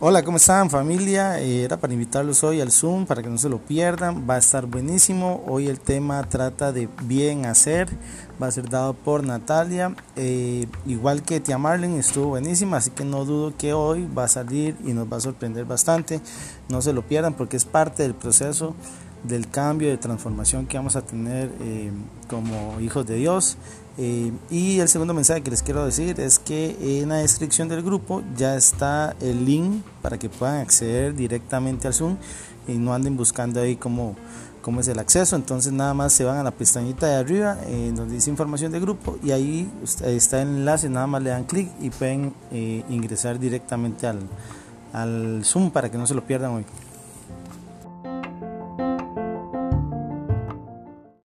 Hola, ¿cómo están familia? Eh, era para invitarlos hoy al Zoom para que no se lo pierdan. Va a estar buenísimo. Hoy el tema trata de bien hacer. Va a ser dado por Natalia. Eh, igual que Tia Marlene estuvo buenísima, así que no dudo que hoy va a salir y nos va a sorprender bastante. No se lo pierdan porque es parte del proceso del cambio, de transformación que vamos a tener eh, como hijos de Dios. Eh, y el segundo mensaje que les quiero decir es que en la descripción del grupo ya está el link para que puedan acceder directamente al Zoom y no anden buscando ahí cómo, cómo es el acceso. Entonces nada más se van a la pestañita de arriba eh, donde dice información del grupo y ahí está el enlace, nada más le dan clic y pueden ingresar directamente al, al Zoom para que no se lo pierdan hoy.